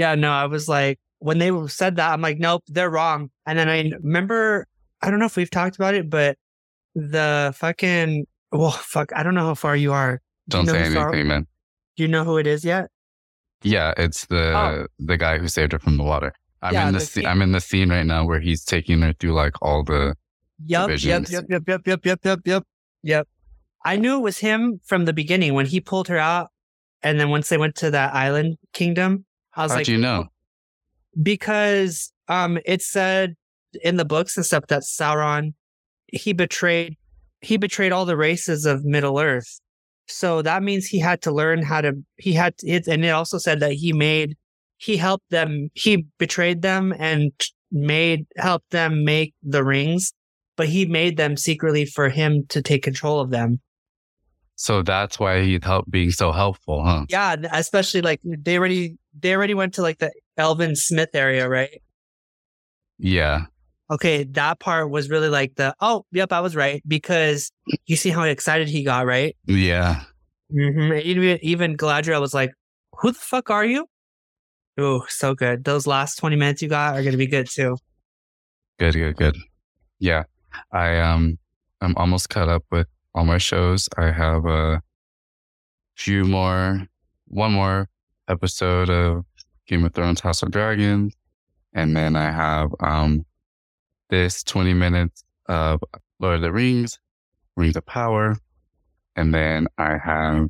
Yeah, no, I was like, when they said that, I'm like, nope, they're wrong. And then I remember, I don't know if we've talked about it, but the fucking, well, fuck, I don't know how far you are. Do Don't you know say anything, man. Do you know who it is yet? Yeah, it's oh. the Oh. the guy who saved her from the water. I'm Yeah, in the, scene- I'm in the scene right now where he's taking her through like all the Yep, yep, yep, yep, yep, yep, yep, yep, yep, yep. I knew it was him from the beginning when he pulled her out, and then once they went to that island kingdom, I was How'd like, you know? because um, it said in the books and stuff that Sauron he betrayed he betrayed all the races of Middle Earth, so that means he had to learn how to he had to, it, and it also said that he made he helped them he betrayed them and made helped them make the rings but he made them secretly for him to take control of them So that's why he helped being so helpful, huh? yeah especially like they already they already went to like the elven smith area right Yeah. okay that part was really like the oh yep i was right because you see how excited he got right Yeah. mm-hmm. even, even galadriel was like who the fuck are you oh so good those last 20 minutes you got are gonna be good too Good, good, good. Yeah. I um I'm almost caught up with all my shows. I have a few more one more episode of Game of Thrones House of Dragons. And then I have um this 20 minutes of Lord of the Rings, Rings of Power. And then I have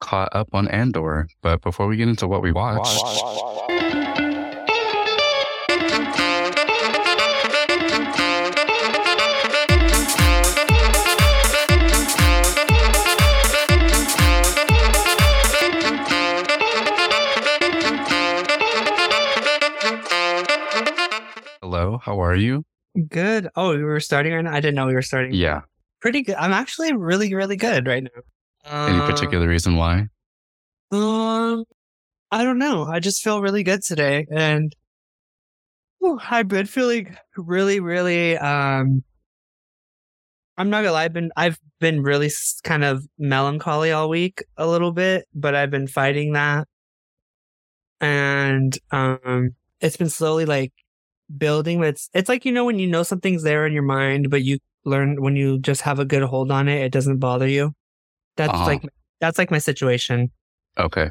caught up on Andor. But before we get into what we watched, hello, how are you? good oh we were starting right now i didn't know we were starting Yeah. pretty good i'm actually really really good right now Any Uh, particular reason why? Um, I don't know. I just feel really good today, and Whew, I've been feeling really, really. Um, I'm not gonna lie. I've been I've been really kind of melancholy all week, a little bit, but I've been fighting that, and um, it's been slowly like building. But it's it's like you know when you know something's there in your mind, but you learn when you just have a good hold on it, it doesn't bother you. That's Uh-huh. like that's like my situation Okay.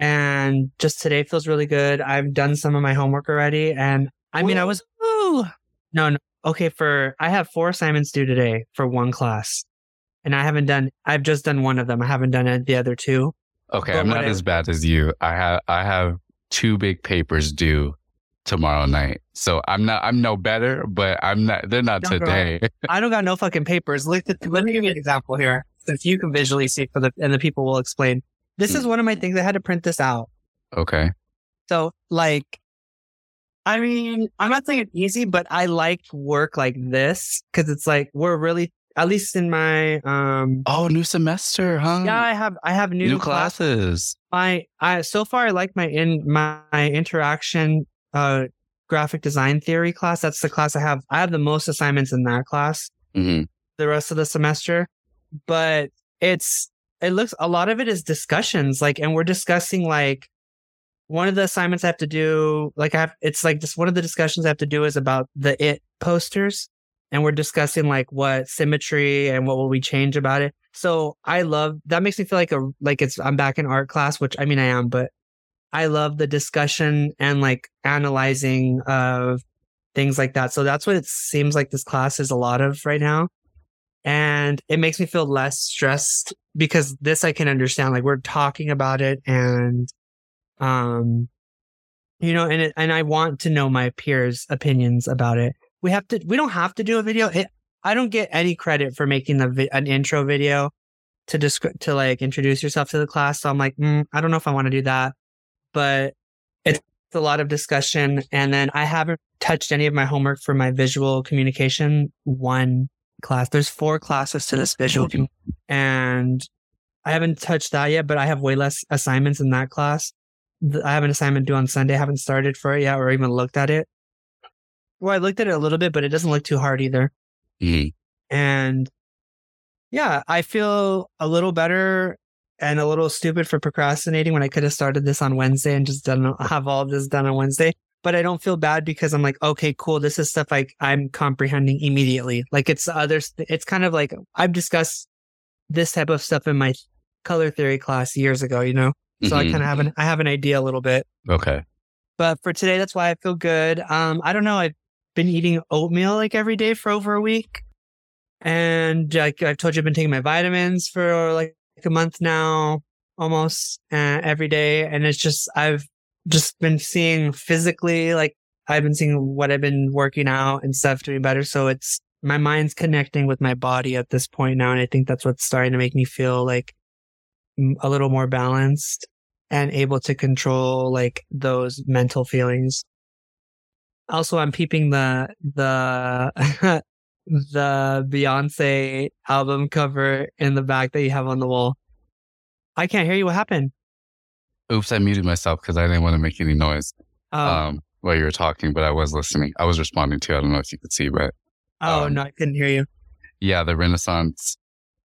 and just today feels really good. I've done some of my homework already, and I mean, I was Ooh. no, no, okay. For I have four assignments due today for one class, and I haven't done. I've just done one of them. I haven't done the other two. Okay, But I'm not whatever. as bad as you. I have I have two big papers due tomorrow night. So I'm not I'm no better, but I'm not they're not today. I don't got no fucking papers. At, let me give you an example here, If you can visually see for the and the people will explain. This is one of my things. I had to print this out. okay. So, like, I mean, I'm not saying it's easy, but I like work like this because it's like we're really, at least in my, um, Oh, new semester, huh? yeah, I have, I have new, new class- classes. I, I, so far, I like my in my, interaction, uh, graphic design theory class. That's the class I have. I have the most assignments in that class hmm the rest of the semester, but it's it looks a lot of it is discussions like and we're discussing like one of the assignments I have to do like I have it's like just one of the discussions I have to do is about the it posters and we're discussing like what symmetry and what will we change about it. So I love that makes me feel like a like it's I'm back in art class, which I mean I am, but I love the discussion and like analyzing of things like that. So that's what it seems like this class is a lot of right now. And it makes me feel less stressed because this I can understand. Like we're talking about it and, um, you know, and it, and I want to know my peers' opinions about it. We have to, we don't have to do a video. It, I don't get any credit for making the vi- an intro video to describe, to like introduce yourself to the class. So I'm like, mm, I don't know if I want to do that, but it's a lot of discussion. And then I haven't touched any of my homework for my visual communication one class. There's four classes to this visual, and I haven't touched that yet. But I have way less assignments in that class. I have an assignment due on Sunday. I haven't started for it yet, or even looked at it. Well, I looked at it a little bit, but it doesn't look too hard either. Mhm. And yeah, I feel a little better and a little stupid for procrastinating when I could have started this on Wednesday and just done have all of this done on Wednesday. But I don't feel bad because I'm like, okay, cool. This is stuff like I'm comprehending immediately. Like it's other, It's kind of like I've discussed this type of stuff in my color theory class years ago. You know, so I Mhm. kind of have an I have an idea a little bit. Okay. But for today, that's why I feel good. Um, I don't know. I've been eating oatmeal like every day for over a week. And like I've told you, I've been taking my vitamins for like a month now, almost uh, every day. And it's just, I've just been seeing physically, like I've been seeing what I've been working out and stuff doing better. So it's, my mind's connecting with my body at this point now. And I think that's what's starting to make me feel like a little more balanced and able to control like those mental feelings. Also, I'm peeping the the the Beyonce album cover in the back that you have on the wall. I can't hear you. What happened? Oops, I muted myself because I didn't want to make any noise Oh, um, while you were talking, but I was listening. I was responding to. you. I don't know if you could see, but oh um, no, I couldn't hear you. yeah, the Renaissance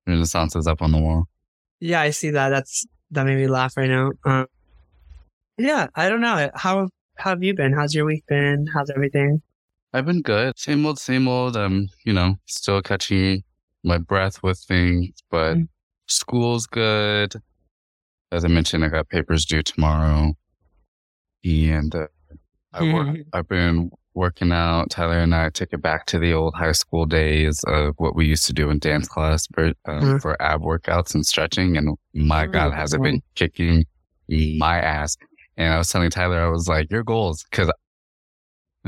Renaissance is up on the wall. Yeah, I see that. That's that made me laugh right now. Um, yeah, I don't know. How how have you been? How's your week been? How's everything? I've been good. Same old, same old. Um, you know, still catching my breath with things, but Mm. school's good. As I mentioned, I got papers due tomorrow, and uh, I work, Mhm. I've been working out. Tyler and I took it back to the old high school days of what we used to do in dance class for um, Mhm. for ab workouts and stretching. And my God, has it been kicking my ass? And I was telling Tyler, I was like, your goals, because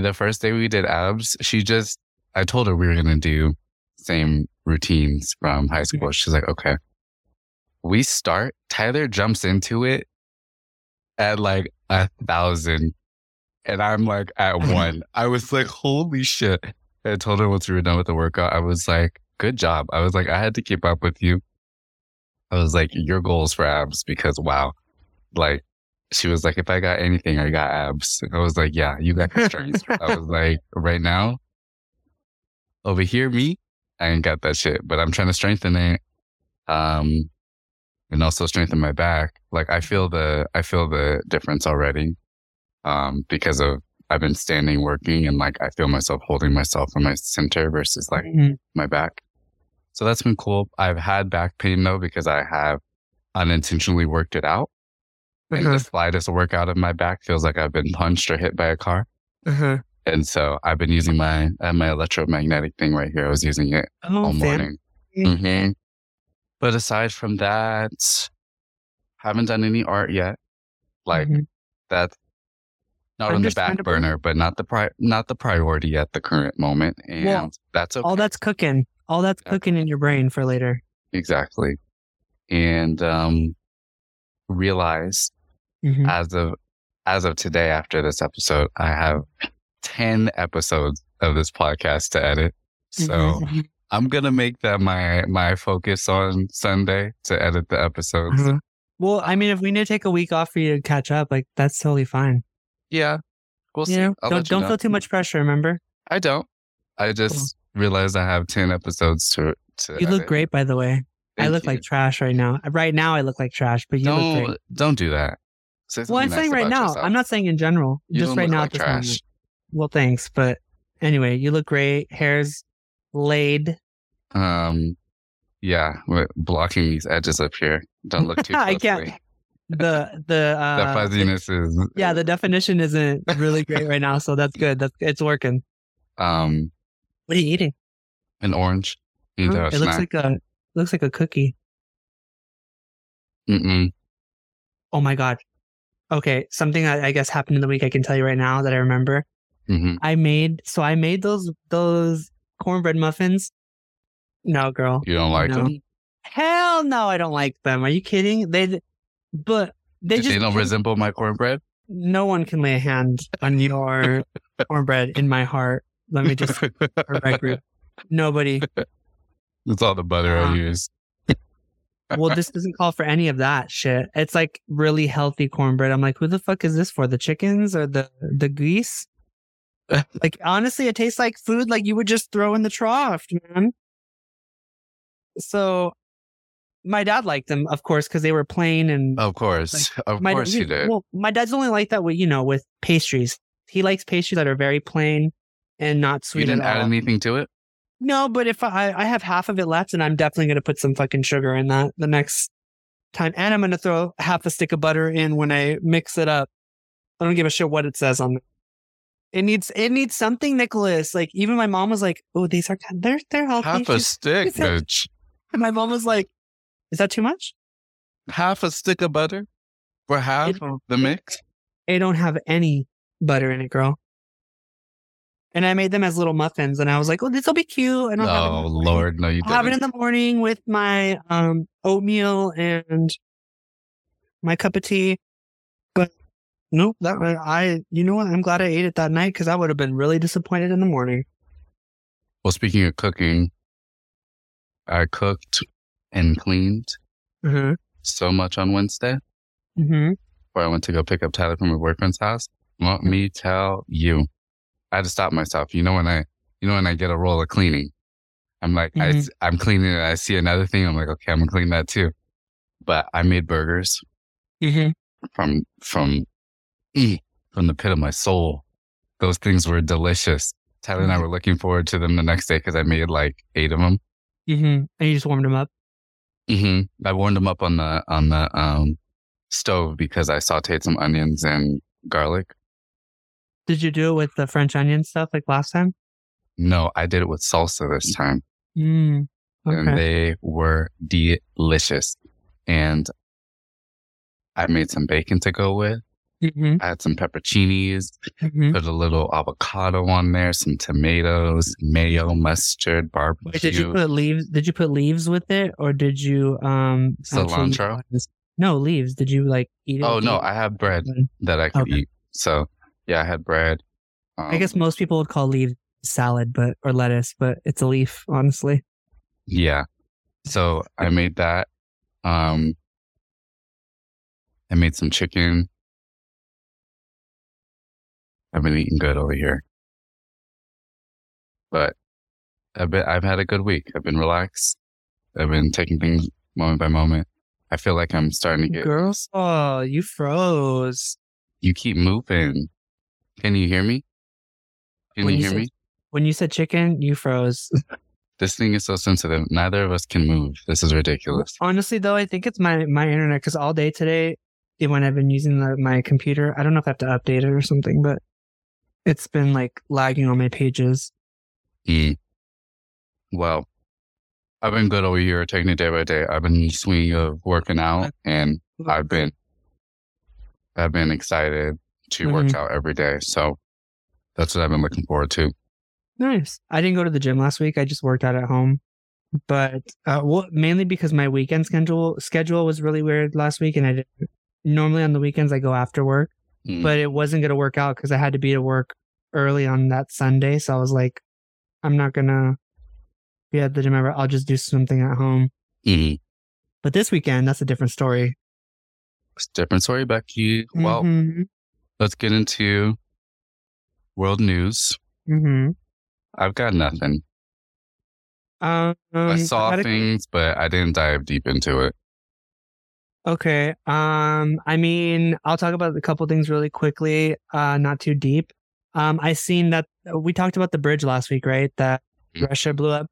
the first day we did abs, she just, I told her we were going to do same routines from high school. Mm-hmm. She's like, okay. We start, Tyler jumps into it at like a thousand. And I'm like at mm-hmm. one. I was like, holy shit. I told her once we were done with the workout, I was like, good job. I was like, I had to keep up with you. I was like, your goals for abs because wow. Like, she was like, if I got anything, I got abs. I was like, yeah, you got the strength. I was like, right now, over here, me, I ain't got that shit, but I'm trying to strengthen it. Um, and also strengthen my back. Like I feel the, I feel the difference already. Um, because of, I've been standing working and like I feel myself holding myself in my center versus like Mhm. my back. So that's been cool. I've had back pain though because I have unintentionally worked it out. And Uh-huh. the slightest workout of my back feels like I've been punched or hit by a car. Uh-huh. And so I've been using my have my electromagnetic thing right here. I was using it Oh, all morning. hmm But aside from that, haven't done any art yet. Like Mhm. that's not on the back burner, but not the pri- not the priority at the current moment. And Well, that's okay. all that's cooking. All that's Yeah. cooking in your brain for later. exactly. And um realize Mhm. as of as of today after this episode, I have 10 episodes of this podcast to edit. So Mhm. I'm gonna make that my my focus on Sunday to edit the episodes. Uh-huh. Well, I mean, if we need to take a week off for you to catch up, like that's totally fine. Yeah, we'll see. You know, don't don't know. feel too much pressure. Remember, I don't. I just realized I have 10 episodes to to. you look great, by the way. I look you. like trash right now. Right now, I look like trash, but you Don't great. don't do that. Say Well, I'm nice saying right now. yourself. I'm not saying in general. You just right now like trash. moment. Well, thanks, but anyway, you look great. Hair's laid. Um, yeah, with blocking these edges up here. Don't look too closely. I can't- The the uh, the fuzziness is yeah, the definition isn't really great right now, so that's good. That's it's working. um What are you eating? an orange. Know, it looks like a looks like a cookie. Mm-mm. Oh my god. Okay, something I, I guess happened in the week. I can tell you right now that I remember. Mhm. I made so I made those those cornbread muffins. No, girl. You don't like no. them? Hell no, I don't like them. Are you kidding? They, but they They, just don't resemble my cornbread. No one can lay a hand on your cornbread in my heart. Let me just correct you. Nobody. it's all the butter Uh, I use. Well, this doesn't call for any of that shit. It's like really healthy cornbread. I'm like, who the fuck is this for? The chickens or the the geese? like honestly, it tastes like food like you would just throw in the trough, man. So my dad liked them, of course, because they were plain and Of course. of my, course you did. Well, my dad's only like that with you know with pastries. He likes pastries that are very plain and not sweet you didn't add anything to it? No, but if I I have half of it left, and I'm definitely gonna put some fucking sugar in that the next time, and I'm gonna throw half a stick of butter in when I mix it up. I don't give a shit what it says on it. It needs it needs something, Nicholas. Like even my mom was like, "Oh, these are they're they're healthy." Half a stick, bitch. and my mom was like, "Is that too much?" Half a stick of butter for half It- of the mix? It don't have any butter in it, girl. And I made them as little muffins, and I was like, "Oh, this will be cute." And I'll have it in Oh the morning. Lord, no, you I'll have it in the morning with my um oatmeal and my cup of tea. But nope, that I you know what? I'm glad I ate it that night because I would have been really disappointed in the morning. Well, speaking of cooking, I cooked and cleaned Mm-hmm. so much on Wednesday Mm-hmm. before I went to go pick up Tyler from my boyfriend's house. Let me tell you, I had to stop myself. You know when I, you know when I get a roll of cleaning, I'm like, I, Mhm. I'm cleaning and I see another thing. I'm like, okay, I'm gonna clean that too. But I made burgers Mm-hmm. from from mm, from the pit of my soul. Those things were delicious. Tyler and I were looking forward to them the next day because I made like eight of them. Mm-hmm. And you just warmed them up. hmm I warmed them up on the on the um stove because I sauteed some onions and garlic. Did you do it with the French onion stuff like last time? No, I did it with salsa this time, Mm. and they were delicious. And I made some bacon to go with. Mm-hmm. I had some pepperoncinis, Mm-hmm. put a little avocado on there, some tomatoes, mayo, mustard, barbecue, Wait, did you put leaves? Did you put leaves with it, or did you um actually- cilantro. No leaves. Did you like eat it? Oh no? I have bread Mm. that I could Okay. eat. So yeah, I had bread. Um, I guess most people would call leaves salad, but or lettuce, but it's a leaf, honestly. Yeah. So I made that. Um, I made some chicken. I've been eating good over here, but I've been, I've had a good week. I've been relaxed. I've been taking things moment by moment. I feel like I'm starting to get. Girl, oh, you froze. You keep moving. Can you hear me? Can When you hear said- me? When you said chicken, you froze. This thing is so sensitive. Neither of us can move. This is ridiculous. Honestly, though, I think it's my my internet because all day today, when I've been using the, my computer, I don't know if I have to update it or something, but it's been like lagging on my pages. Mm. Well, I've been good over here, taking it day by day. I've been swinging of working out, and I've been, I've been excited to work Mhm. out every day. So that's what I've been looking forward to. Nice. I didn't go to the gym last week. I just worked out at home. But uh, well, mainly because my weekend schedule schedule was really weird last week, and I didn't. Normally on the weekends I go after work, Mm. but it wasn't going to work out because I had to be to work early on that Sunday. So I was like, I'm not gonna be at the gym ever. I'll just do something at home. Mhm. But this weekend, that's a different story. It's a different story, Becky. Well, Mhm. Let's get into world news. Mhm. I've got nothing. Um, I saw a- things, but I didn't dive deep into it. Okay. Um, I mean, I'll talk about a couple things really quickly, uh, not too deep. Um, I seen that we talked about the bridge last week, right? That Mm. Russia blew up.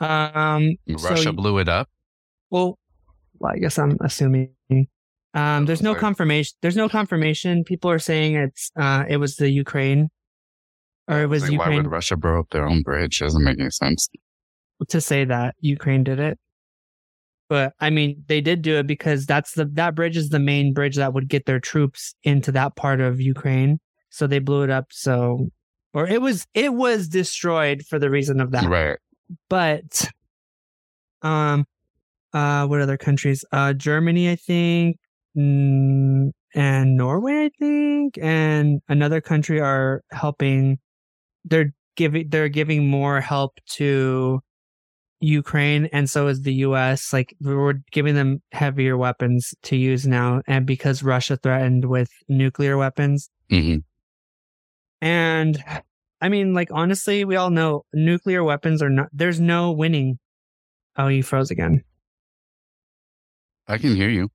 Um, Russia so, blew it up. well, well, I guess I'm assuming. Um, there's no confirmation. There's no confirmation. People are saying it's uh, it was the Ukraine, or it was Like, why would Russia blow up their own bridge? Doesn't make any sense. to say that Ukraine did it. But I mean, they did do it because that's the that bridge is the main bridge that would get their troops into that part of Ukraine. So they blew it up. So, or it was it was destroyed for the reason of that. Right. But, um, uh, what other countries? Uh, Germany, I think, and Norway, I think, and another country are helping. They're giving they're giving more help to Ukraine, and so is the U.S. Like we're giving them heavier weapons to use now, and because Russia threatened with nuclear weapons, hmm and I mean, like honestly, we all know nuclear weapons are not. There's no winning. Oh, you froze again. I can hear you.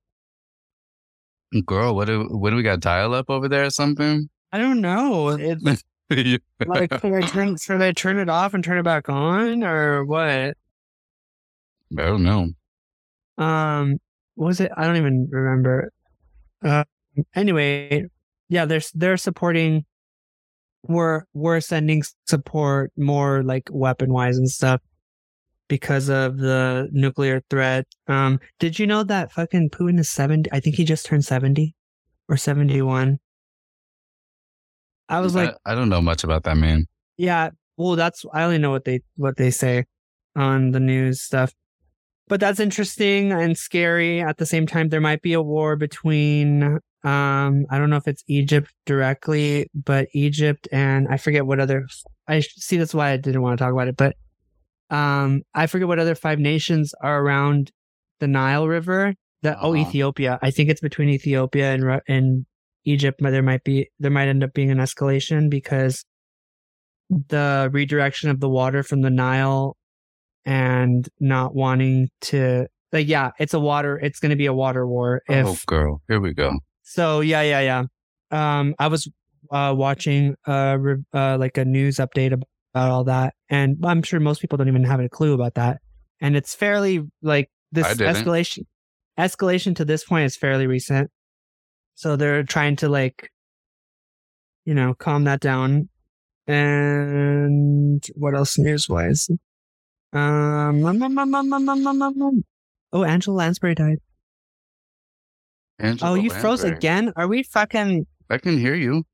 Girl, what do what do we got dial up over there or something? I don't know. It's like should I turn should I turn it off and turn it back on or what? I don't know. Um, what was it? I don't even remember. Uh, anyway, yeah, they're they're supporting. We're we're sending support more like weapon wise and stuff because of the nuclear threat. Um, did you know that fucking Putin is seventy? I think he just turned seventy or seventy one. I was like, I, I don't know much about that man. yeah, well, that's I only know what they what they say on the news stuff. But that's interesting and scary. At the same time, there might be a war between um I don't know if it's Egypt directly, but Egypt and I forget what other I see that's why I didn't want to talk about it, but um I forget what other five nations are around the Nile River. That oh Uh-huh. Ethiopia. I think it's between Ethiopia and and Egypt, but there might be there might end up being an escalation because the redirection of the water from the Nile and not wanting to like yeah, it's a water it's going to be a water war if oh, girl, here we go. so yeah, yeah, yeah. Um I was uh watching uh, re- uh like a news update about all that and I'm sure most people don't even have a clue about that. And it's fairly like this escalation escalation to this point is fairly recent. So they're trying to like you know, calm that down. And what else news wise? Um, um, um, oh, Angela Lansbury died. Angela oh, you Lansbury. froze again? Are we fucking? I can hear you.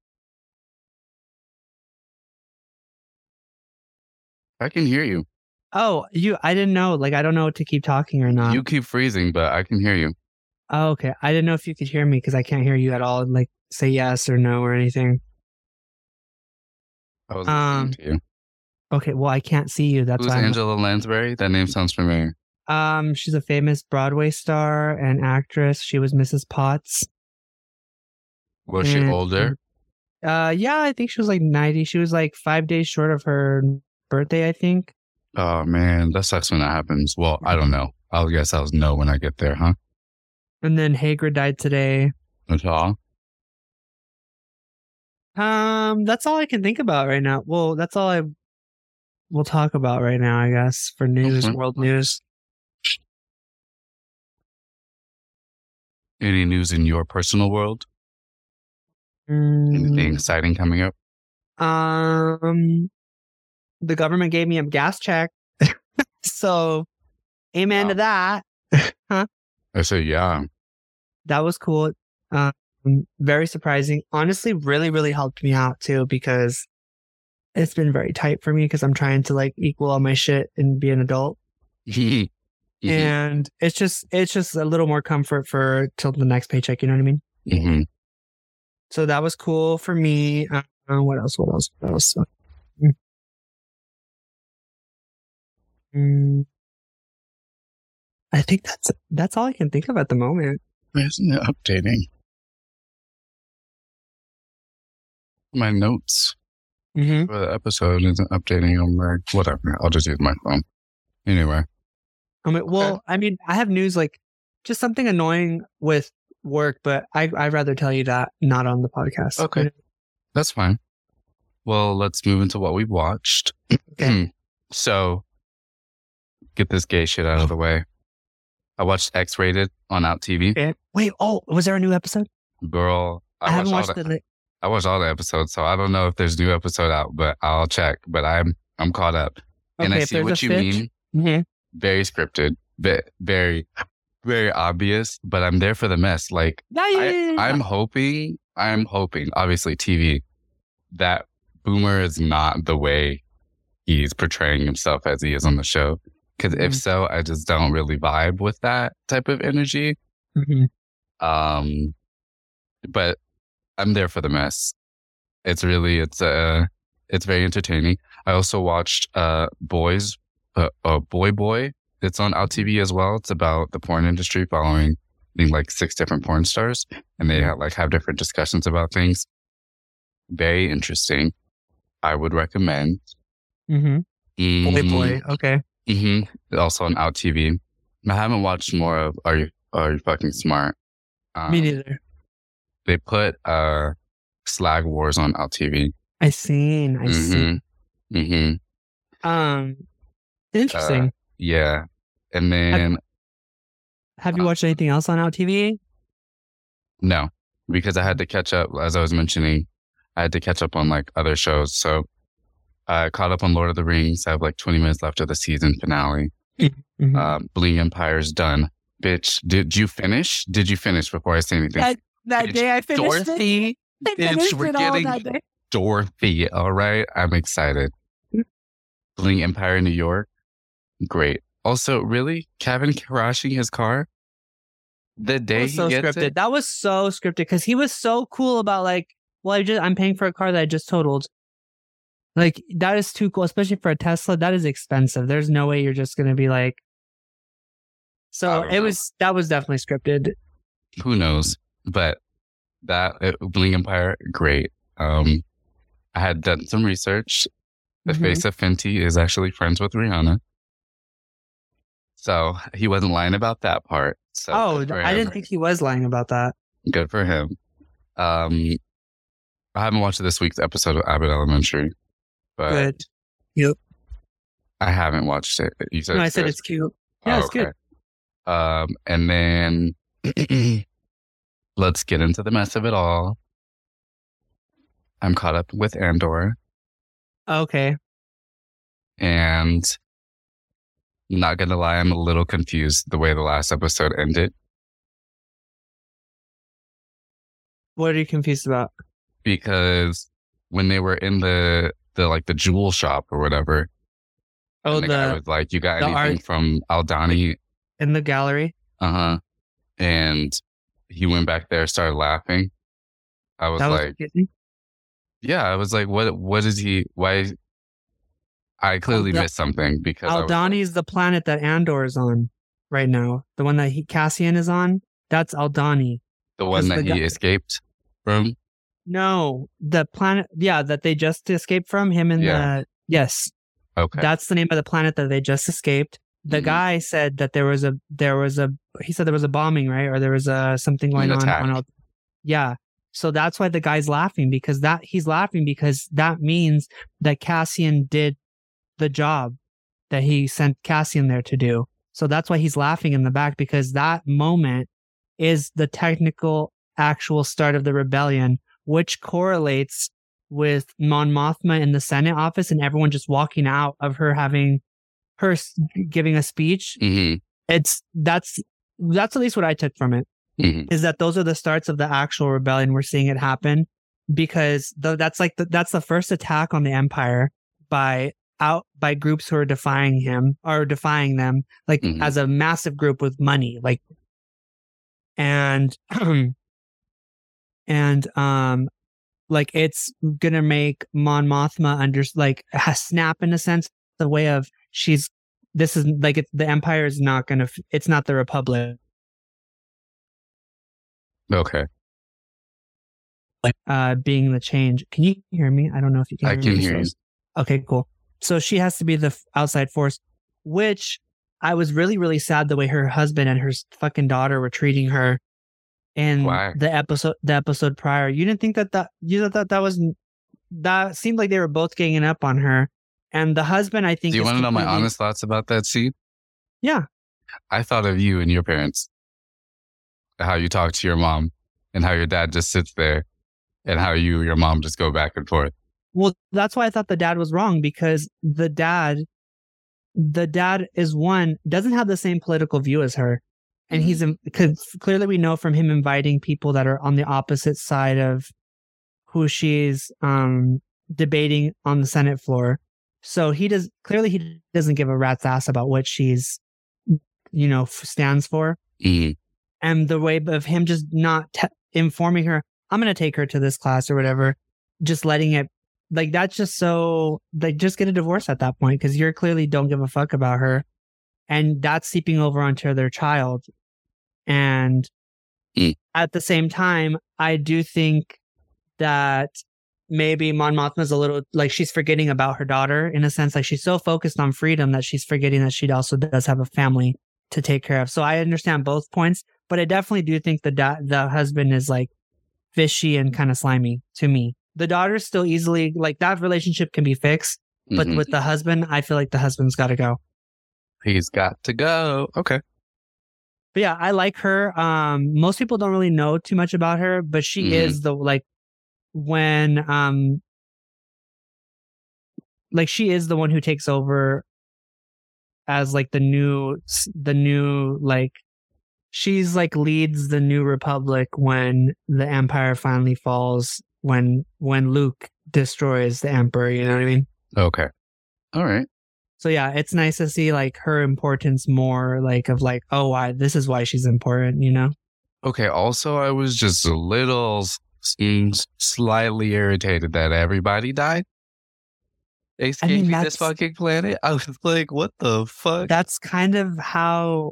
I can hear you. Oh, you. I didn't know. Like, I don't know what to keep talking or not. You keep freezing, but I can hear you. oh, okay. I didn't know if you could hear me because I can't hear you at all. Like, say yes or no or anything. I was Um, listening to you. Okay. Well, I can't see you. That's Who's why. I'm- Angela Lansbury? That name sounds familiar. Um, she's a famous Broadway star and actress. She was Mrs. Potts. Was she And- older? Uh, yeah, I think she was like 90. She was like five days short of her birthday, I think. Oh man, that sucks when that happens. Well, I don't know. I'll guess I'll know when I get there, huh? And then Hager died today. That's all. Um, that's all I can think about right now. Well, that's all I will talk about right now, I guess, for news, Okay. world news. Any news in your personal world? Anything Mm, exciting coming up? um, the government gave me a gas check. so, amen to that. I say yeah. That was cool. Um, very surprising. Honestly, really, really helped me out too because it's been very tight for me because I'm trying to like equal all my shit and be an adult. Mhm. And it's just, it's just a little more comfort for till the next paycheck. You know what I mean? Mhm. So that was cool for me. Uh, what else? What else? What else? Mm. I think that's that's all I can think of at the moment. Why isn't it updating? My notes Mm-hmm. for the episode isn't updating on my whatever. I'll just use my phone. Anyway. I mean, well, I mean, I have news like just something annoying with work, but I I'd rather tell you that not on the podcast. Okay. That's fine. Well, let's move into what we watched. Okay. so, get this gay shit out of the way. I watched X Rated on Out TV. Okay. Wait. Oh, was there a new episode? Girl, I, haven't all watched the, it. li- I watched all the episodes, so I don't know if there's a new episode out, but I'll check. But I'm I'm caught up, and I see what you mean. Mhm. Very scripted, ve- very very obvious. But I'm there for the mess. Like I. I'm hoping, I'm hoping, obviously TV, that Boomer is not the way he's portraying himself as he is on the show. Because if Mhm. so, I just don't really vibe with that type of energy. Mhm. Um, but I'm there for the mess. It's really, it's uh, it's very entertaining. I also watched uh, Boys, uh, uh, Boy Boy. It's on Out TV as well. It's about the porn industry following I think, like six different porn stars, and they have, like have different discussions about things. Very interesting. I would recommend. Mhm. Boy, boy. Okay. Hmm Also on Out TV. I haven't watched more of Are You Oh, you're fucking smart. Um, Me neither. They put uh Slag Wars on LTV. I seen. I seen. Mm-hmm. Mm-hmm. Um, interesting. Yeah. And then Have you uh, watched anything else on Out TV? no, because I had to catch up. As I was mentioning, I had to catch up on like other shows. So I caught up on Lord of the Rings. I have like 20 minutes left of the season finale. Mhm. Um, Bling Empire's done. Bitch, did you finish? Did you finish before I say anything? that that bitch, day I finished it. Dorothy, I bitch, finished we're it all getting- that day. Dorothy. All right. I'm excited. Bling Empire New York. Great. Also, really? Kevin crashing his car? The That day was he so gets scripted. it? That was so scripted because he was so cool about like, well, I just I'm paying for a car that I just totaled. Like that is too cool, especially for a Tesla. That is expensive. There's no way you're just gonna be like. So it know. was that was definitely scripted. Who knows? But that uh, Bling Empire, great. Um, I had done some research. The Mhm. face of Fenty is actually friends with Rihanna. So he wasn't lying about that part. So Oh, I didn't think he was lying about that. Good for him. Um, I haven't watched this week's episode of Abbott Elementary, but Good. Yep. I haven't watched it. You said No, I said good? it's cute. Yeah, it's good. Um, and then let's get into the mess of it all. I'm caught up with Andor, Okay. and not gonna lie, I'm a little confused the way the last episode ended What are you confused about? because when they were in the the like the jewel shop or whatever, Oh, and the, guy was like, "You got anything art- from Aldhani?" in the gallery. Uh huh. And he went back there, started laughing. I was was like, confusing. Yeah, I was like, what? What is he? Why? I clearly missed something because Aldhani is the planet that Andor is on right now. The one that he, Cassian is on. That's Aldhani. the one that the he guy- escaped from. No, the planet. Yeah, that they just escaped from him and Yeah. the yes. Okay, That's the name of the planet that they just escaped. The Mhm. guy said that there was a there was a he said there was a bombing right or there was a something going on attack. on yeah. So that's why the guy's laughing because that he's laughing because that means that Cassian did the job that he sent Cassian there to do. So that's why he's laughing in the back because that moment is the technical actual start of the rebellion, which correlates with Mon Mothma in the Senate office and everyone just walking out of her having her giving a speech. hmm It's that's that's at least what I took from it hmm is that those are the starts of the actual rebellion. We're seeing it happen because the, that's like the, that's the first attack on the empire by out by groups who are defying him or defying them like Mhm. as a massive group with money like and and um like it's gonna make Mon Mothma under like snap in a sense the way of she's this is like it's the empire is not gonna it's not the republic Okay, Like uh being the change. Can you hear me? I don't know if you can. I can me. hear you. Okay, cool. So she has to be the outside force, which I was really really sad the way her husband and her fucking daughter were treating her in the episode the episode prior. You didn't think that that you thought that was that seemed like they were both ganging up on her, and the husband I think. Do you want to know my honest thoughts about that scene? Yeah. I thought of you and your parents, how you talk to your mom, and how your dad just sits there, and how you and your mom just go back and forth. Well, that's why I thought the dad was wrong because the dad, the dad is one doesn't have the same political view as her, and he's because clearly we know from him inviting people that are on the opposite side of who she's um debating on the Senate floor. So he does clearly he doesn't give a rat's ass about what she's, you know, stands for Mhm. and the way of him just not te- informing her i'm going to take her to this class or whatever just letting it like that's just so like just get a divorce at that point because you're clearly don't give a fuck about her and that's seeping over onto their child and Mm. at the same time i do think that maybe Mon Mothma's a little like she's forgetting about her daughter in a sense like she's so focused on freedom that she's forgetting that she also does have a family to take care of so i understand both points but I definitely do think the da- the husband is like fishy and kind of slimy to me. The daughter's still easily like that relationship can be fixed, but Mhm. with the husband, I feel like the husband's got to go. he's got to go. Okay. But yeah, I like her. Um, most people don't really know too much about her, but she Mhm. is the like when um like she is the one who takes over as like the new the new like she's like leads the new republic when the empire finally falls when when Luke destroys the emperor, you know what I mean? Okay. All right. So yeah, it's nice to see like her importance more like of like, oh why this is why she's important, you know? Okay. Also, I was just a little slightly irritated that everybody died. Escaping this that's- fucking planet. I was like, what the fuck? That's kind of how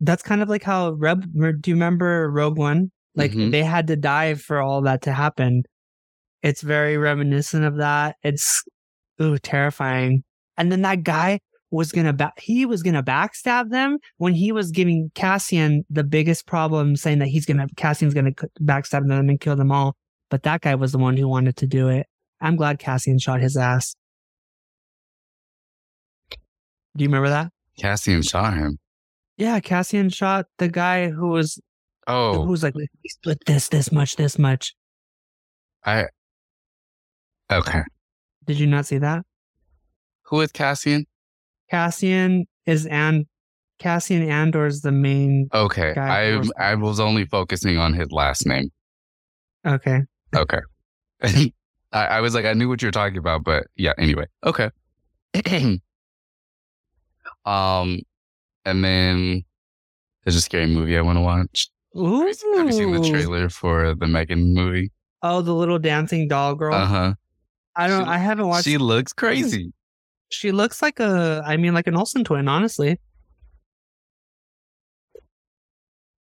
that's kind of like how Reb do you remember Rogue One? Like Mhm. they had to die for all that to happen. It's very reminiscent of that. It's ooh terrifying. And then that guy was gonna back he was gonna backstab them when he was giving Cassian the biggest problem, saying that he's gonna Cassian's gonna backstab them and kill them all. But that guy was the one who wanted to do it. I'm glad Cassian shot his ass. Do you remember that? Cassian shot him. Yeah, Cassian shot the guy who was oh who was like, we split this, this much, this much. I. Okay. Did you not see that? Who is Cassian? Cassian is and Cassian Andor is the main. Okay. I was- I was only focusing on his last name. Okay, Okay. I, I was like, I knew what you were talking about, but yeah, anyway. Okay. um, and then there's a scary movie I want to watch. Ooh. Have you seen the trailer for the Megan movie? Oh, the little dancing doll girl. Uh huh. I don't. she- I haven't watched. She, looks crazy. Looks like a. I mean, like an Olsen twin. Honestly,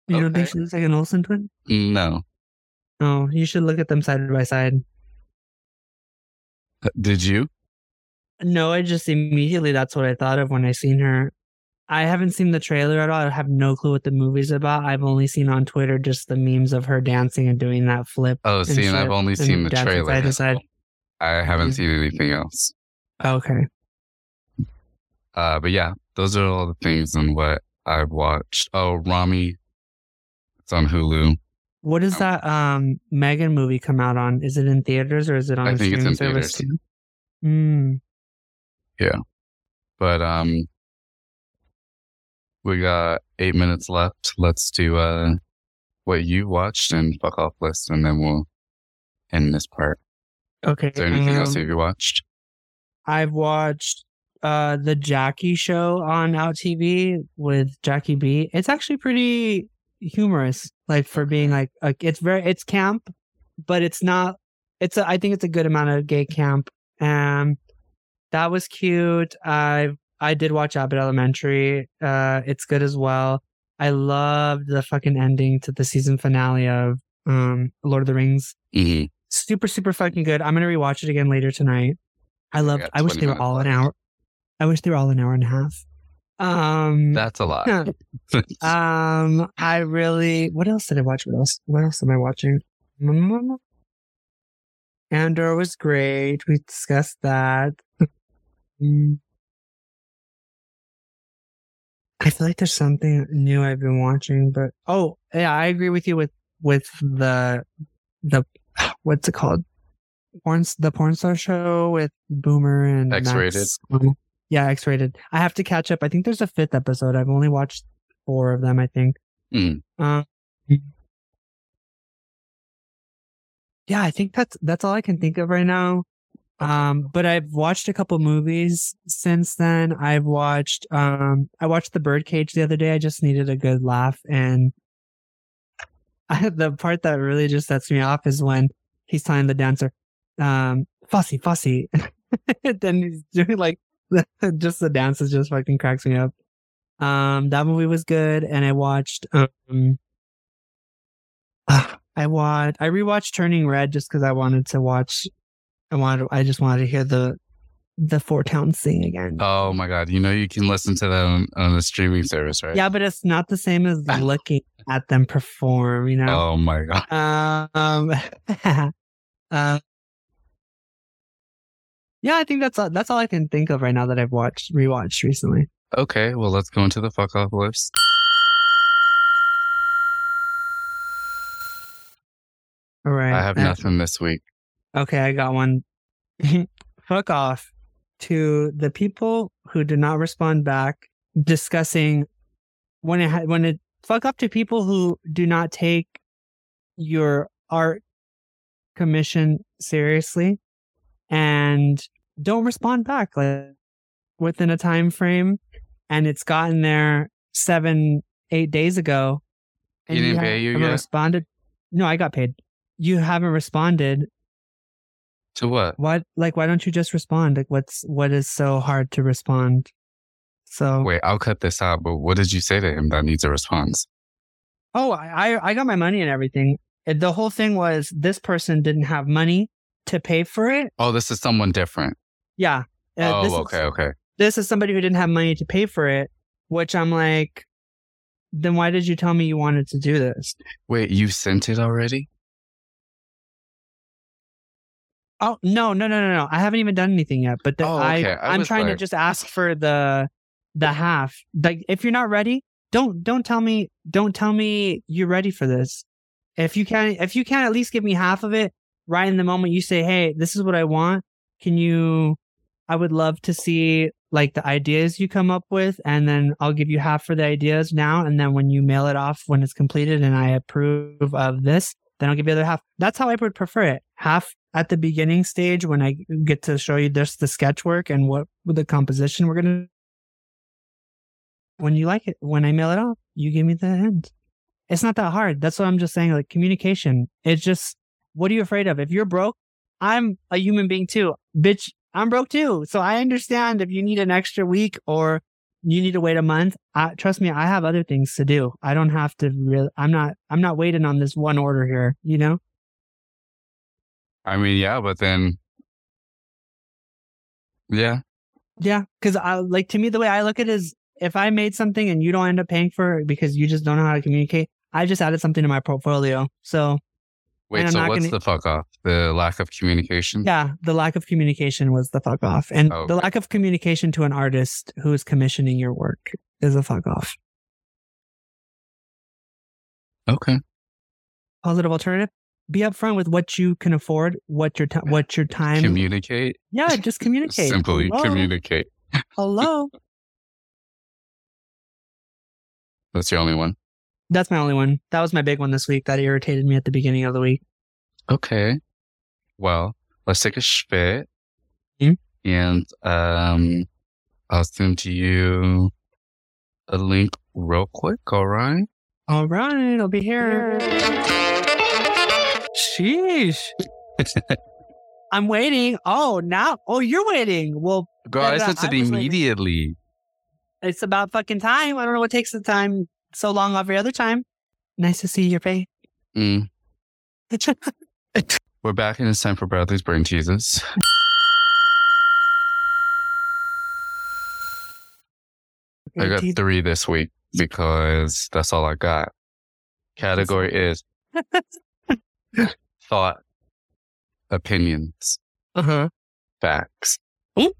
you don't think Okay. she looks like an Olsen twin? No. Oh, you should look at them side by side. Uh, did you? No, I just immediately that's what I thought of when I seen her. I haven't seen the trailer at all. I have no clue what the movie's about. I've only seen on Twitter just the memes of her dancing and doing that flip. Oh, see, and I've only seen the trailer. side side. I haven't seen anything mm. else. Okay. Uh, but yeah, those are all the things and what I've watched. Oh, Ramy. It's on Hulu. What does that um Megan movie come out on? Is it in theaters or is it on I a think it's streaming in service too? Mm. But um, we got eight minutes left. Let's do uh what you watched and fuck off list, and then we'll end this part. Okay. Is there anything else um, have you watched? I've watched uh the Jackie show on Out TV with Jackie Beat. It's actually pretty humorous, like for being like, like it's very it's camp, but it's not. It's a, I think it's a good amount of gay camp. Um, that was cute. I I did watch Abbott Elementary. Uh, it's good as well. I loved the fucking ending to the season finale of um Lord of the Rings hmm super super fucking good. I'm gonna rewatch it again later tonight. I love. got I wish they were all an hour. I wish they were all an hour and a half. Um. That's a lot. um. I really. What else did I watch? What else? What else am I watching? Andor was great. We discussed that. I feel like there's something new I've been watching, but oh yeah, I agree with you with with the the what's it called? Porn the porn star show with Boomer and X-rated? Yeah, X rated. I have to catch up. I think there's a fifth episode. I've only watched four of them. I think. Mm. Um, yeah, I think that's that's all I can think of right now. Um, but I've watched a couple movies since then. I've watched um I watched The Birdcage the other day. I just needed a good laugh and I, the part that really just sets me off is when he's telling the dancer, um, fussy, fussy. then he's doing like just the dances just fucking cracks me up. Um, that movie was good, and I watched um I watched I rewatched Turning Red just because I wanted to watch I wanted I just wanted to hear the the Four Towns sing again. Oh my god! You know you can listen to them on, on the streaming service, right? Yeah, but it's not the same as looking at them perform. You know. Oh my god. Um. uh, yeah, I think that's all, that's all I can think of right now that I've watched rewatched recently. Okay, well let's go into the fuck off list. All right. I have uh, nothing this week. Okay, I got one. Fuck off to the people who did not respond back discussing when it ha- when it fuck up to people who do not take your art commission seriously and don't respond back like within a time frame and it's gotten there 7 8 days ago He didn't pay you yet? responded no I got paid you haven't responded To what? what like why don't you just respond like what's what is so hard to respond so Wait, I'll cut this out. But what did you say to him that needs a response? oh I, I i got my money and everything the whole thing was this person didn't have money to pay for it Oh, this is someone different. Yeah Uh, this oh, is- okay, okay. this is somebody who didn't have money to pay for it which i'm like then why did you tell me you wanted to do this Wait, you sent it already? oh no no no no no i haven't even done anything yet but the, Oh, i okay. I i'm was trying to just ask for the the half like if you're not ready don't don't tell me don't tell me you're ready for this if you can if you can at least give me half of it right in the moment you say hey this is what i want can you i would love to see like the ideas you come up with and then i'll give you half for the ideas now and then when you mail it off when it's completed and i approve of this then i'll give you the other half. That's how i would prefer it. Half at the beginning stage when i get to show you just the sketch work and what the composition we're gonna when you like it when i mail it off you give me the end. It's not that hard. That's what i'm just saying like communication. It's just what are you afraid of? If you're broke i'm a human being too. Bitch i'm broke too so i understand if you need an extra week or you need to wait a month I, trust me i have other things to do i don't have to really i'm not i'm not waiting on this one order here you know I mean, yeah, but then, yeah, Yeah, because I like to me the way I look at it is if I made something and you don't end up paying for it because you just don't know how to communicate, I just added something to my portfolio. So wait. So what's gonna- the fuck off? The lack of communication. yeah, the lack of communication was the fuck off, and Okay. the lack of communication to an artist who is commissioning your work is a fuck off. Okay. Positive alternative: be upfront with what you can afford, what your ti what your time. Communicate. yeah, just communicate. Simply Hello? communicate. Hello. That's your only one. That's my only one. That was my big one this week. That irritated me at the beginning of the week. Okay. Well, let's take a spit. Hmm? And um I'll send to you a link real quick, all right? All right, I'll be here. Sheesh. I'm waiting. Oh, now. Oh, you're waiting. Well, Girl, I sent it was waiting. immediately. it's about fucking time. I don't know what takes the time so long every other time. Nice to see your face. Mm. We're back and it's time for Bradley's Brain Teases. I got three this week because that's all I got. Category is thought, opinions, Uh huh. facts. Ooh.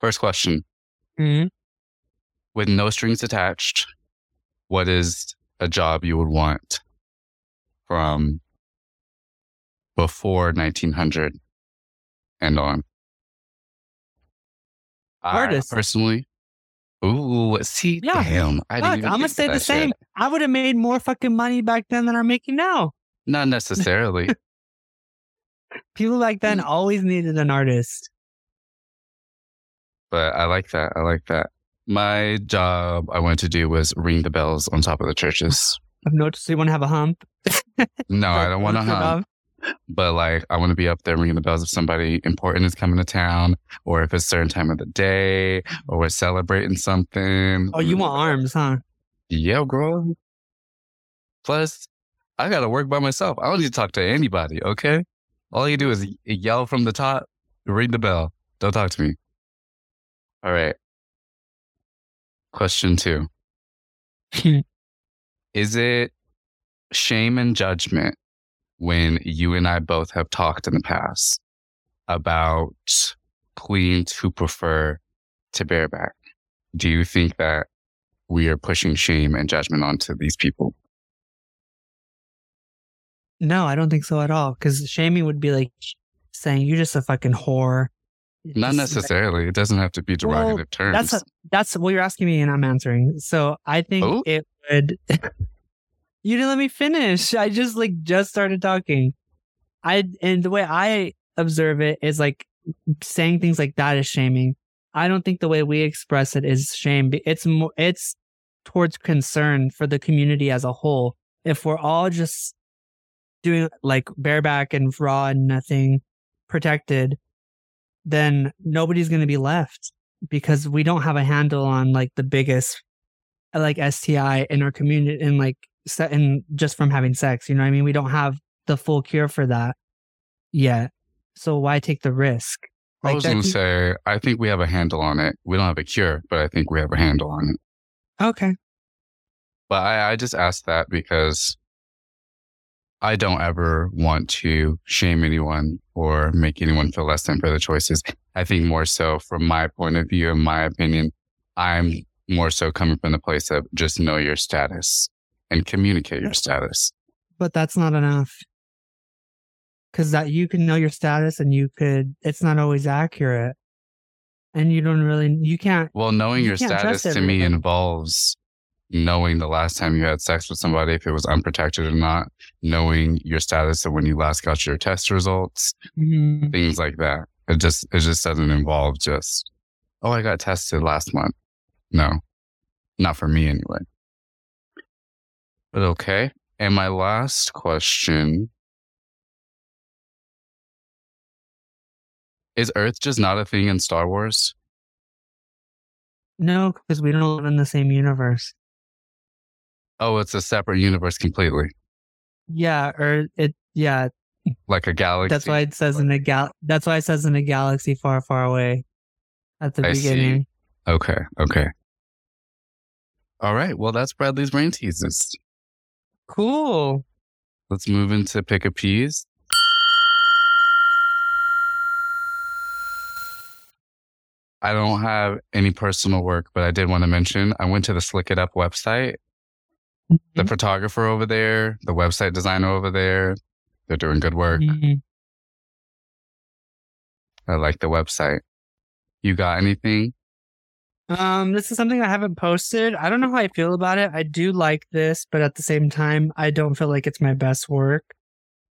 First question hmm with no strings attached, what is a job you would want from before 1900 and on? Artist. I personally, ooh, see, Yeah. damn, I Fuck, I'm gonna say the same. shit. I would have made more fucking money back then than I'm making now. Not necessarily. People back then Mm. always needed an artist. but I like that. I like that. My job I wanted to do was ring the bells on top of the churches. I've noticed you want to have a hump. No, I don't want to What's your hum. but like I want to be up there ringing the bells if somebody important is coming to town, or if it's a certain time of the day, or we're celebrating something. Oh, you want arms, huh? Yeah, girl. Plus, I gotta work by myself. I don't need to talk to anybody. Okay, all you do is yell from the top. Ring the bell. Don't talk to me. All right. Question two. Is it shame and judgment when you and I both have talked in the past about queens who prefer to bareback? Do you think that we are pushing shame and judgment onto these people? No, I don't think so at all. Because shaming would be like saying you're just a fucking whore. Not necessarily. It doesn't have to be derogative terms. That's a, that's what you're asking me, and I'm answering. So I think Oh. it would. you didn't let me finish. I just like just started talking. I and the way I observe it is like saying things like that is shaming. I don't think the way we express it is shame. It's more. It's towards concern for the community as a whole. If we're all just doing like bareback and raw and nothing protected, then nobody's going to be left because we don't have a handle on like the biggest like STI in our community and like se- and just from having sex, you know what I mean? We don't have the full cure for that yet. So why take the risk? I Like was going to say, I think we have a handle on it. We don't have a cure, but I think we have a handle on it. Okay. But I, I just asked that because I don't ever want to shame anyone or make anyone feel less than for their choices. I think more so from my point of view, in my opinion, I'm more so coming from the place of just know your status and communicate your status. But that's not enough. Cause that you can know your status and you could it's not always accurate. And you don't really you can't Well, knowing You your status to me involves knowing the last time you had sex with somebody, if it was unprotected or not, knowing your status of when you last got your test results, Mhm. things like that. It just it just doesn't involve just oh I got tested last month. No, not for me anyway. But okay. And my last question is: Earth just not a thing in Star Wars? No, because we don't live in the same universe. Oh, it's a separate universe completely, Yeah, or it yeah, like a galaxy. That's why it says in a gal. That's why it says in a galaxy far, far away, at the I see. beginning. Okay. Okay. All right. Well, that's Bradley's brain teases. Cool. Let's move into pick a peas. I don't have any personal work, but I did want to mention I went to the Slick It Up website. The Mhm. photographer over there, the website designer over there, they're doing good work. Mhm. I like the website. You got anything? Um, this is something I haven't posted. I don't know how I feel about it. I do like this, but at the same time, I don't feel like it's my best work,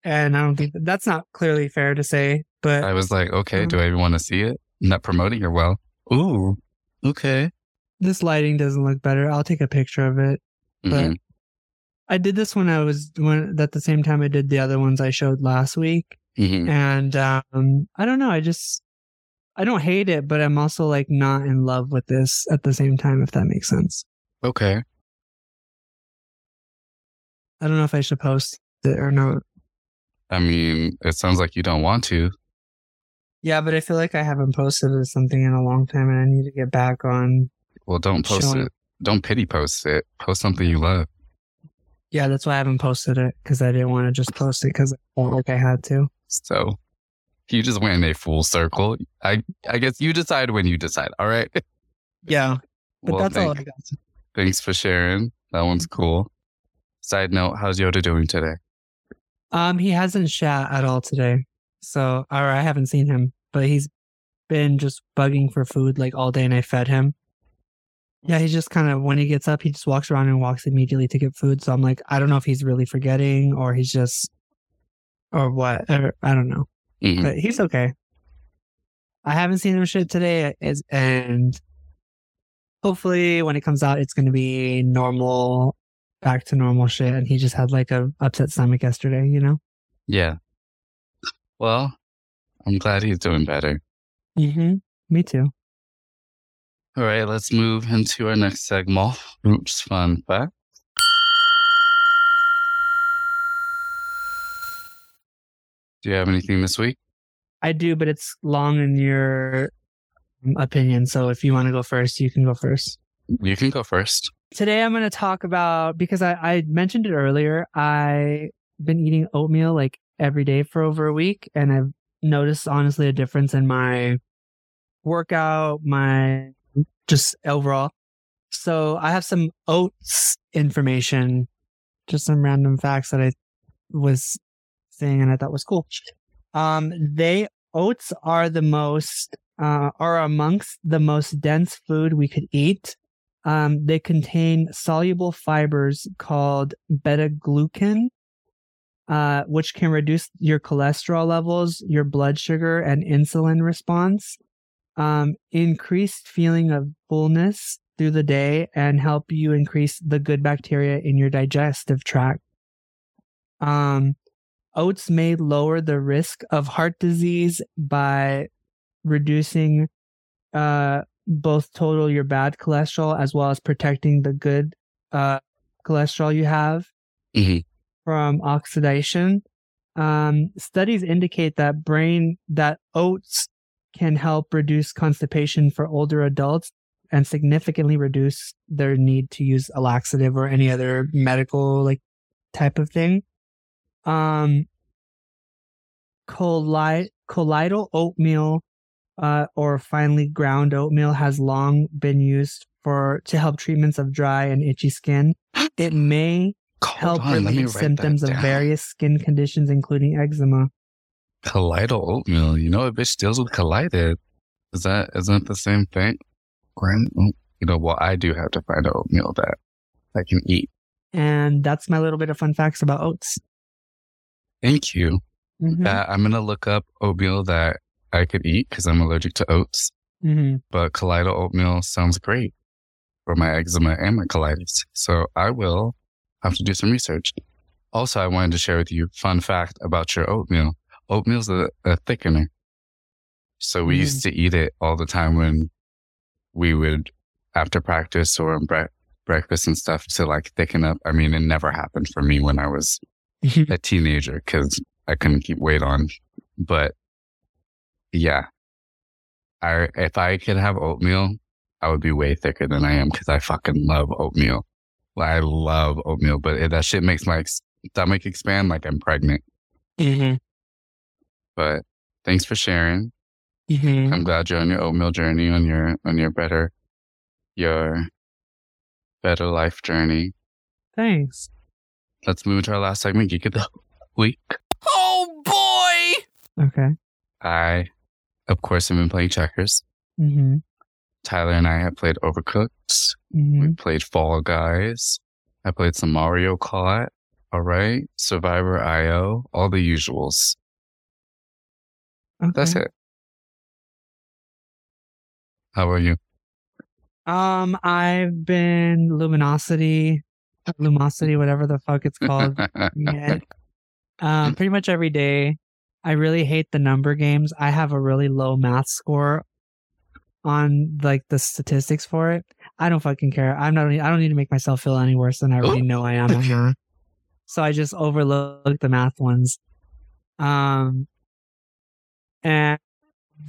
and I don't think that's not clearly fair to say. But I was like, okay, do I even want to see it? Not promoting her well. Ooh, okay. this lighting doesn't look better. I'll take a picture of it. But Mhm. I did this when I was when at the same time I did the other ones I showed last week. Mhm. and um i don't know i just i don't hate it but i'm also like not in love with this at the same time if that makes sense Okay. i don't know if i should post it or not I mean, it sounds like you don't want to. yeah but i feel like i haven't posted something in a long time and i need to get back on Well, don't post Showing- it. Don't pity post it. Post something you love. yeah that's why i haven't posted it because i didn't want to just post it because i felt like i had to So you just went in a full circle. I I guess you decide when you decide. All right. yeah but well, that's all thank- i got thanks for sharing. That one's cool. Side note: How's Yoda doing today? um he hasn't shat at all today so or i haven't seen him but he's been just bugging for food like all day and i fed him Yeah, he just kind of when he gets up, he just walks around and walks immediately to get food. So I'm like, I don't know if he's really forgetting or he's just or what. Or, I don't know, Mhm. but he's okay. I haven't seen him shit today, is and hopefully when it comes out, it's going to be normal, back to normal shit. And he just had like a upset stomach yesterday, you know. Yeah. Well, I'm glad he's doing better. Mm-hmm. Me too. All right, let's move into our next segment. Oops, fun fact. Do you have anything this week? I do, but it's long in your opinion. So if you want to go first, you can go first. You can go first. Today I'm going to talk about because I, I mentioned it earlier. I've been eating oatmeal like every day for over a week, and I've noticed honestly a difference in my workout, my just overall. So I have some oats information, just some random facts that I was saying and I thought was cool. Um, they oats are the most uh, are amongst the most dense food we could eat. Um, they contain soluble fibers called beta glucan, uh, which can reduce your cholesterol levels, your blood sugar, and insulin response. Um, increased feeling of fullness through the day and help you increase the good bacteria in your digestive tract. Um, oats may lower the risk of heart disease by reducing uh, both total your bad cholesterol as well as protecting the good uh, cholesterol you have Mhm. from oxidation. Um, studies indicate that brain that oats can help reduce constipation for older adults and significantly reduce their need to use a laxative or any other medical like type of thing. Um, colli- colloidal oatmeal uh, or finely ground oatmeal has long been used for to help treatments of dry and itchy skin. It may Hold help on, relieve symptoms of various skin conditions, including eczema. Colloidal oatmeal. You know, a bitch deals with colitis. Is that isn't the same thing? Grand. oh, You know, well, I do have to find an oatmeal that I can eat. And that's my little bit of fun facts about oats. Thank you. Mhm. Uh, I'm gonna look up oatmeal that I could eat because I'm allergic to oats. Mhm. But colloidal oatmeal sounds great for my eczema and my colitis. So I will have to do some research. Also, I wanted to share with you fun fact about your oatmeal. Oatmeal's a, a thickener. So we Mm. used to eat it all the time when we would after practice or bre- breakfast and stuff to like thicken up. I mean, it never happened for me when I was a teenager because I couldn't keep weight on. But yeah, I if I could have oatmeal, I would be way thicker than I am because I fucking love oatmeal. Like, I love oatmeal, but it, that shit makes my stomach expand like I'm pregnant. Mhm. But thanks for sharing. Mhm. I'm glad you're on your oatmeal journey, on your on your better your better life journey. Thanks. Let's move to our last segment, Geek of the Week. Oh boy! Okay. I, of course, have been playing checkers. Mm-hmm. Tyler and I have played Overcooked. Mm-hmm. We played Fall Guys. I played some Mario Kart. All right. Survivor IO. All the usuals. That's it. How are you? Um, I've been Luminosity, Lumosity, whatever the fuck it's called. yeah. Um, pretty much every day. I really hate the number games. I have a really low math score on like the statistics for it. I don't fucking care. I'm not. I don't need to make myself feel any worse than I already know I am. so I just overlook the math ones. Um, and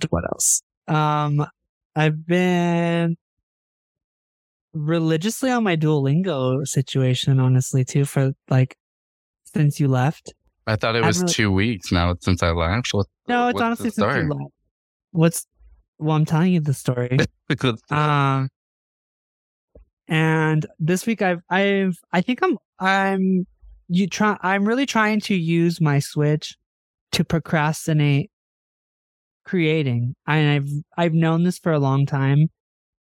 what else? Um, I've been religiously on my Duolingo situation, honestly, too, for like since you left. I thought it was really- two weeks now since I left. What, No, it's what's honestly since you left. What's well, I'm telling you the story. Because um, and this week I've I've I think I'm I'm you try I'm really trying to use my Switch to procrastinate creating. And I've I've known this for a long time,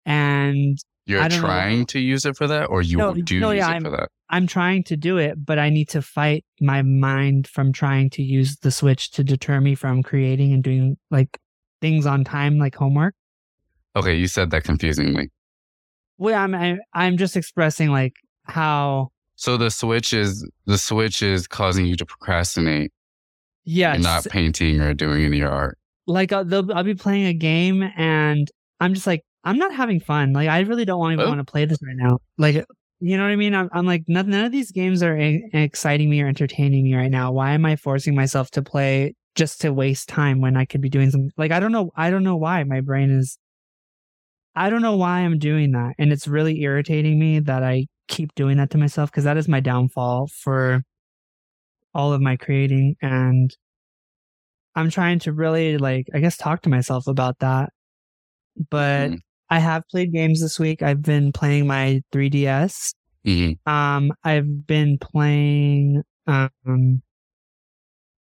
and you're I don't know. trying to use it for that, or you No, do no, use yeah, it I'm- for that? I'm trying to do it, but I need to fight my mind from trying to use the Switch to deter me from creating and doing like things on time, like homework. Okay, you said that confusingly. Well, I'm I, I'm just expressing like how So the switch is the switch is causing you to procrastinate yes, and not painting or doing any art. Like I'll, they'll- I'll be playing a game and I'm just like I'm not having fun. Like I really don't want even Oh. want to play this right now. Like you know what I mean? I'm, I'm like none, none of these games are e- exciting me or entertaining me right now. Why am I forcing myself to play just to waste time when I could be doing something. Like I don't know, I don't know why my brain is. I don't know why I'm doing that, and it's really irritating me that I keep doing that to myself because that is my downfall for all of my creating and I'm trying to really like I guess talk to myself about that. But Mhm. I have played games this week. I've been playing my 3DS. Mhm. Um I've been playing um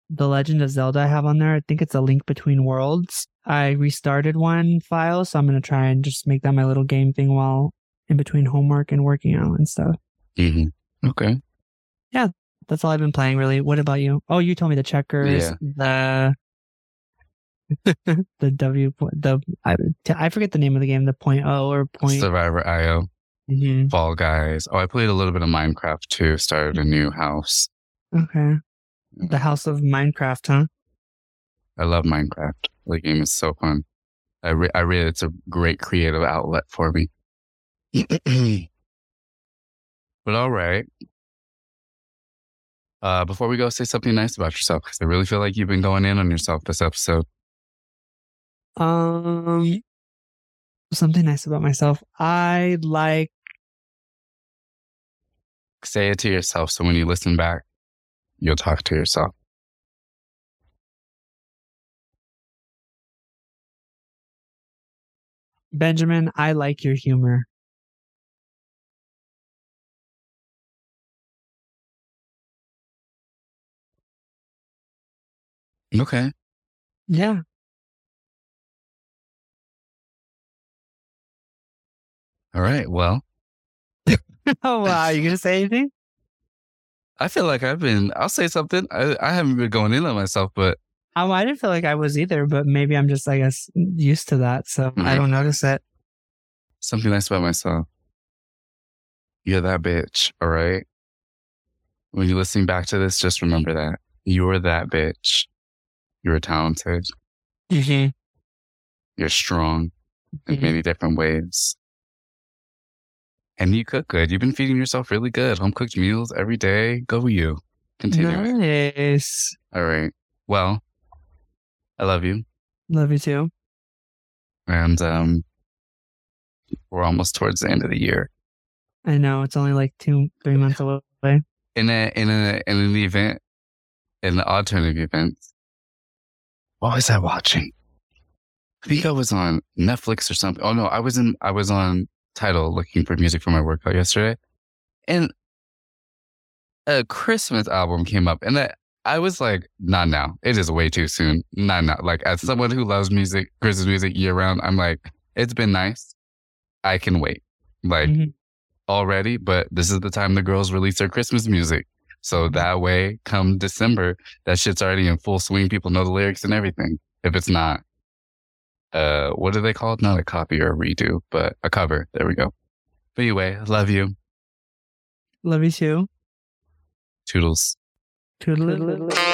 The Legend of Zelda I have on there. I think it's a link between worlds. I restarted one file, so I'm going to try and just make that my little game thing while in between homework and working out and stuff. Mhm. Okay. That's all I've been playing really. What about you? Oh, you told me the checkers, the the W the I, I forget the name of the game, the point oh or point. Survivor IO, Mhm. Fall Guys. Oh, I played a little bit of Minecraft too. Started a new house. Okay. The House of Minecraft, huh? I love Minecraft. The game is so fun. I re- I really, it's a great creative outlet for me. but all right. Uh, before we go, say something nice about yourself because I really feel like you've been going in on yourself this episode. Um, something nice about myself. I like. Say it to yourself so when you listen back, you'll talk to yourself. Benjamin, I like your humor. Okay. Yeah. All right. Well, oh wow, you gonna say anything? I feel like I've been, I'll say something. I, I haven't been going in on myself, but Um, I didn't feel like I was either, but maybe I'm just, I guess, used to that, so I Mhm. don't notice it. something nice about myself. You're that bitch. All right. When you're listening back to this, just remember that you're that bitch. You're talented. Mm-hmm. You're strong in Mhm. many different ways. And you cook good. You've been feeding yourself really good. Home cooked meals every day. Go you. Continue. it. Nice. All right. Well, I love you. Love you too. And um we're almost towards the end of the year. I know it's only like two, three months away. In a in a in an event, in the alternative event, what was I watching? I think I was on Netflix or something. Oh no, I was in I was on Tidal looking for music for my workout yesterday. And a Christmas album came up and that I was like, not now. It is way too soon. Not now. Like as someone who loves music, Christmas music year round, I'm like, it's been nice. I can wait. Like Mhm. already, but this is the time the girls release their Christmas music. So that way, come December, that shit's already in full swing. People know the lyrics and everything. If it's not, uh, what are they called? Not a copy or a redo, but a cover. There we go. But anyway, love you. Love you too. Toodles. Toodaloo.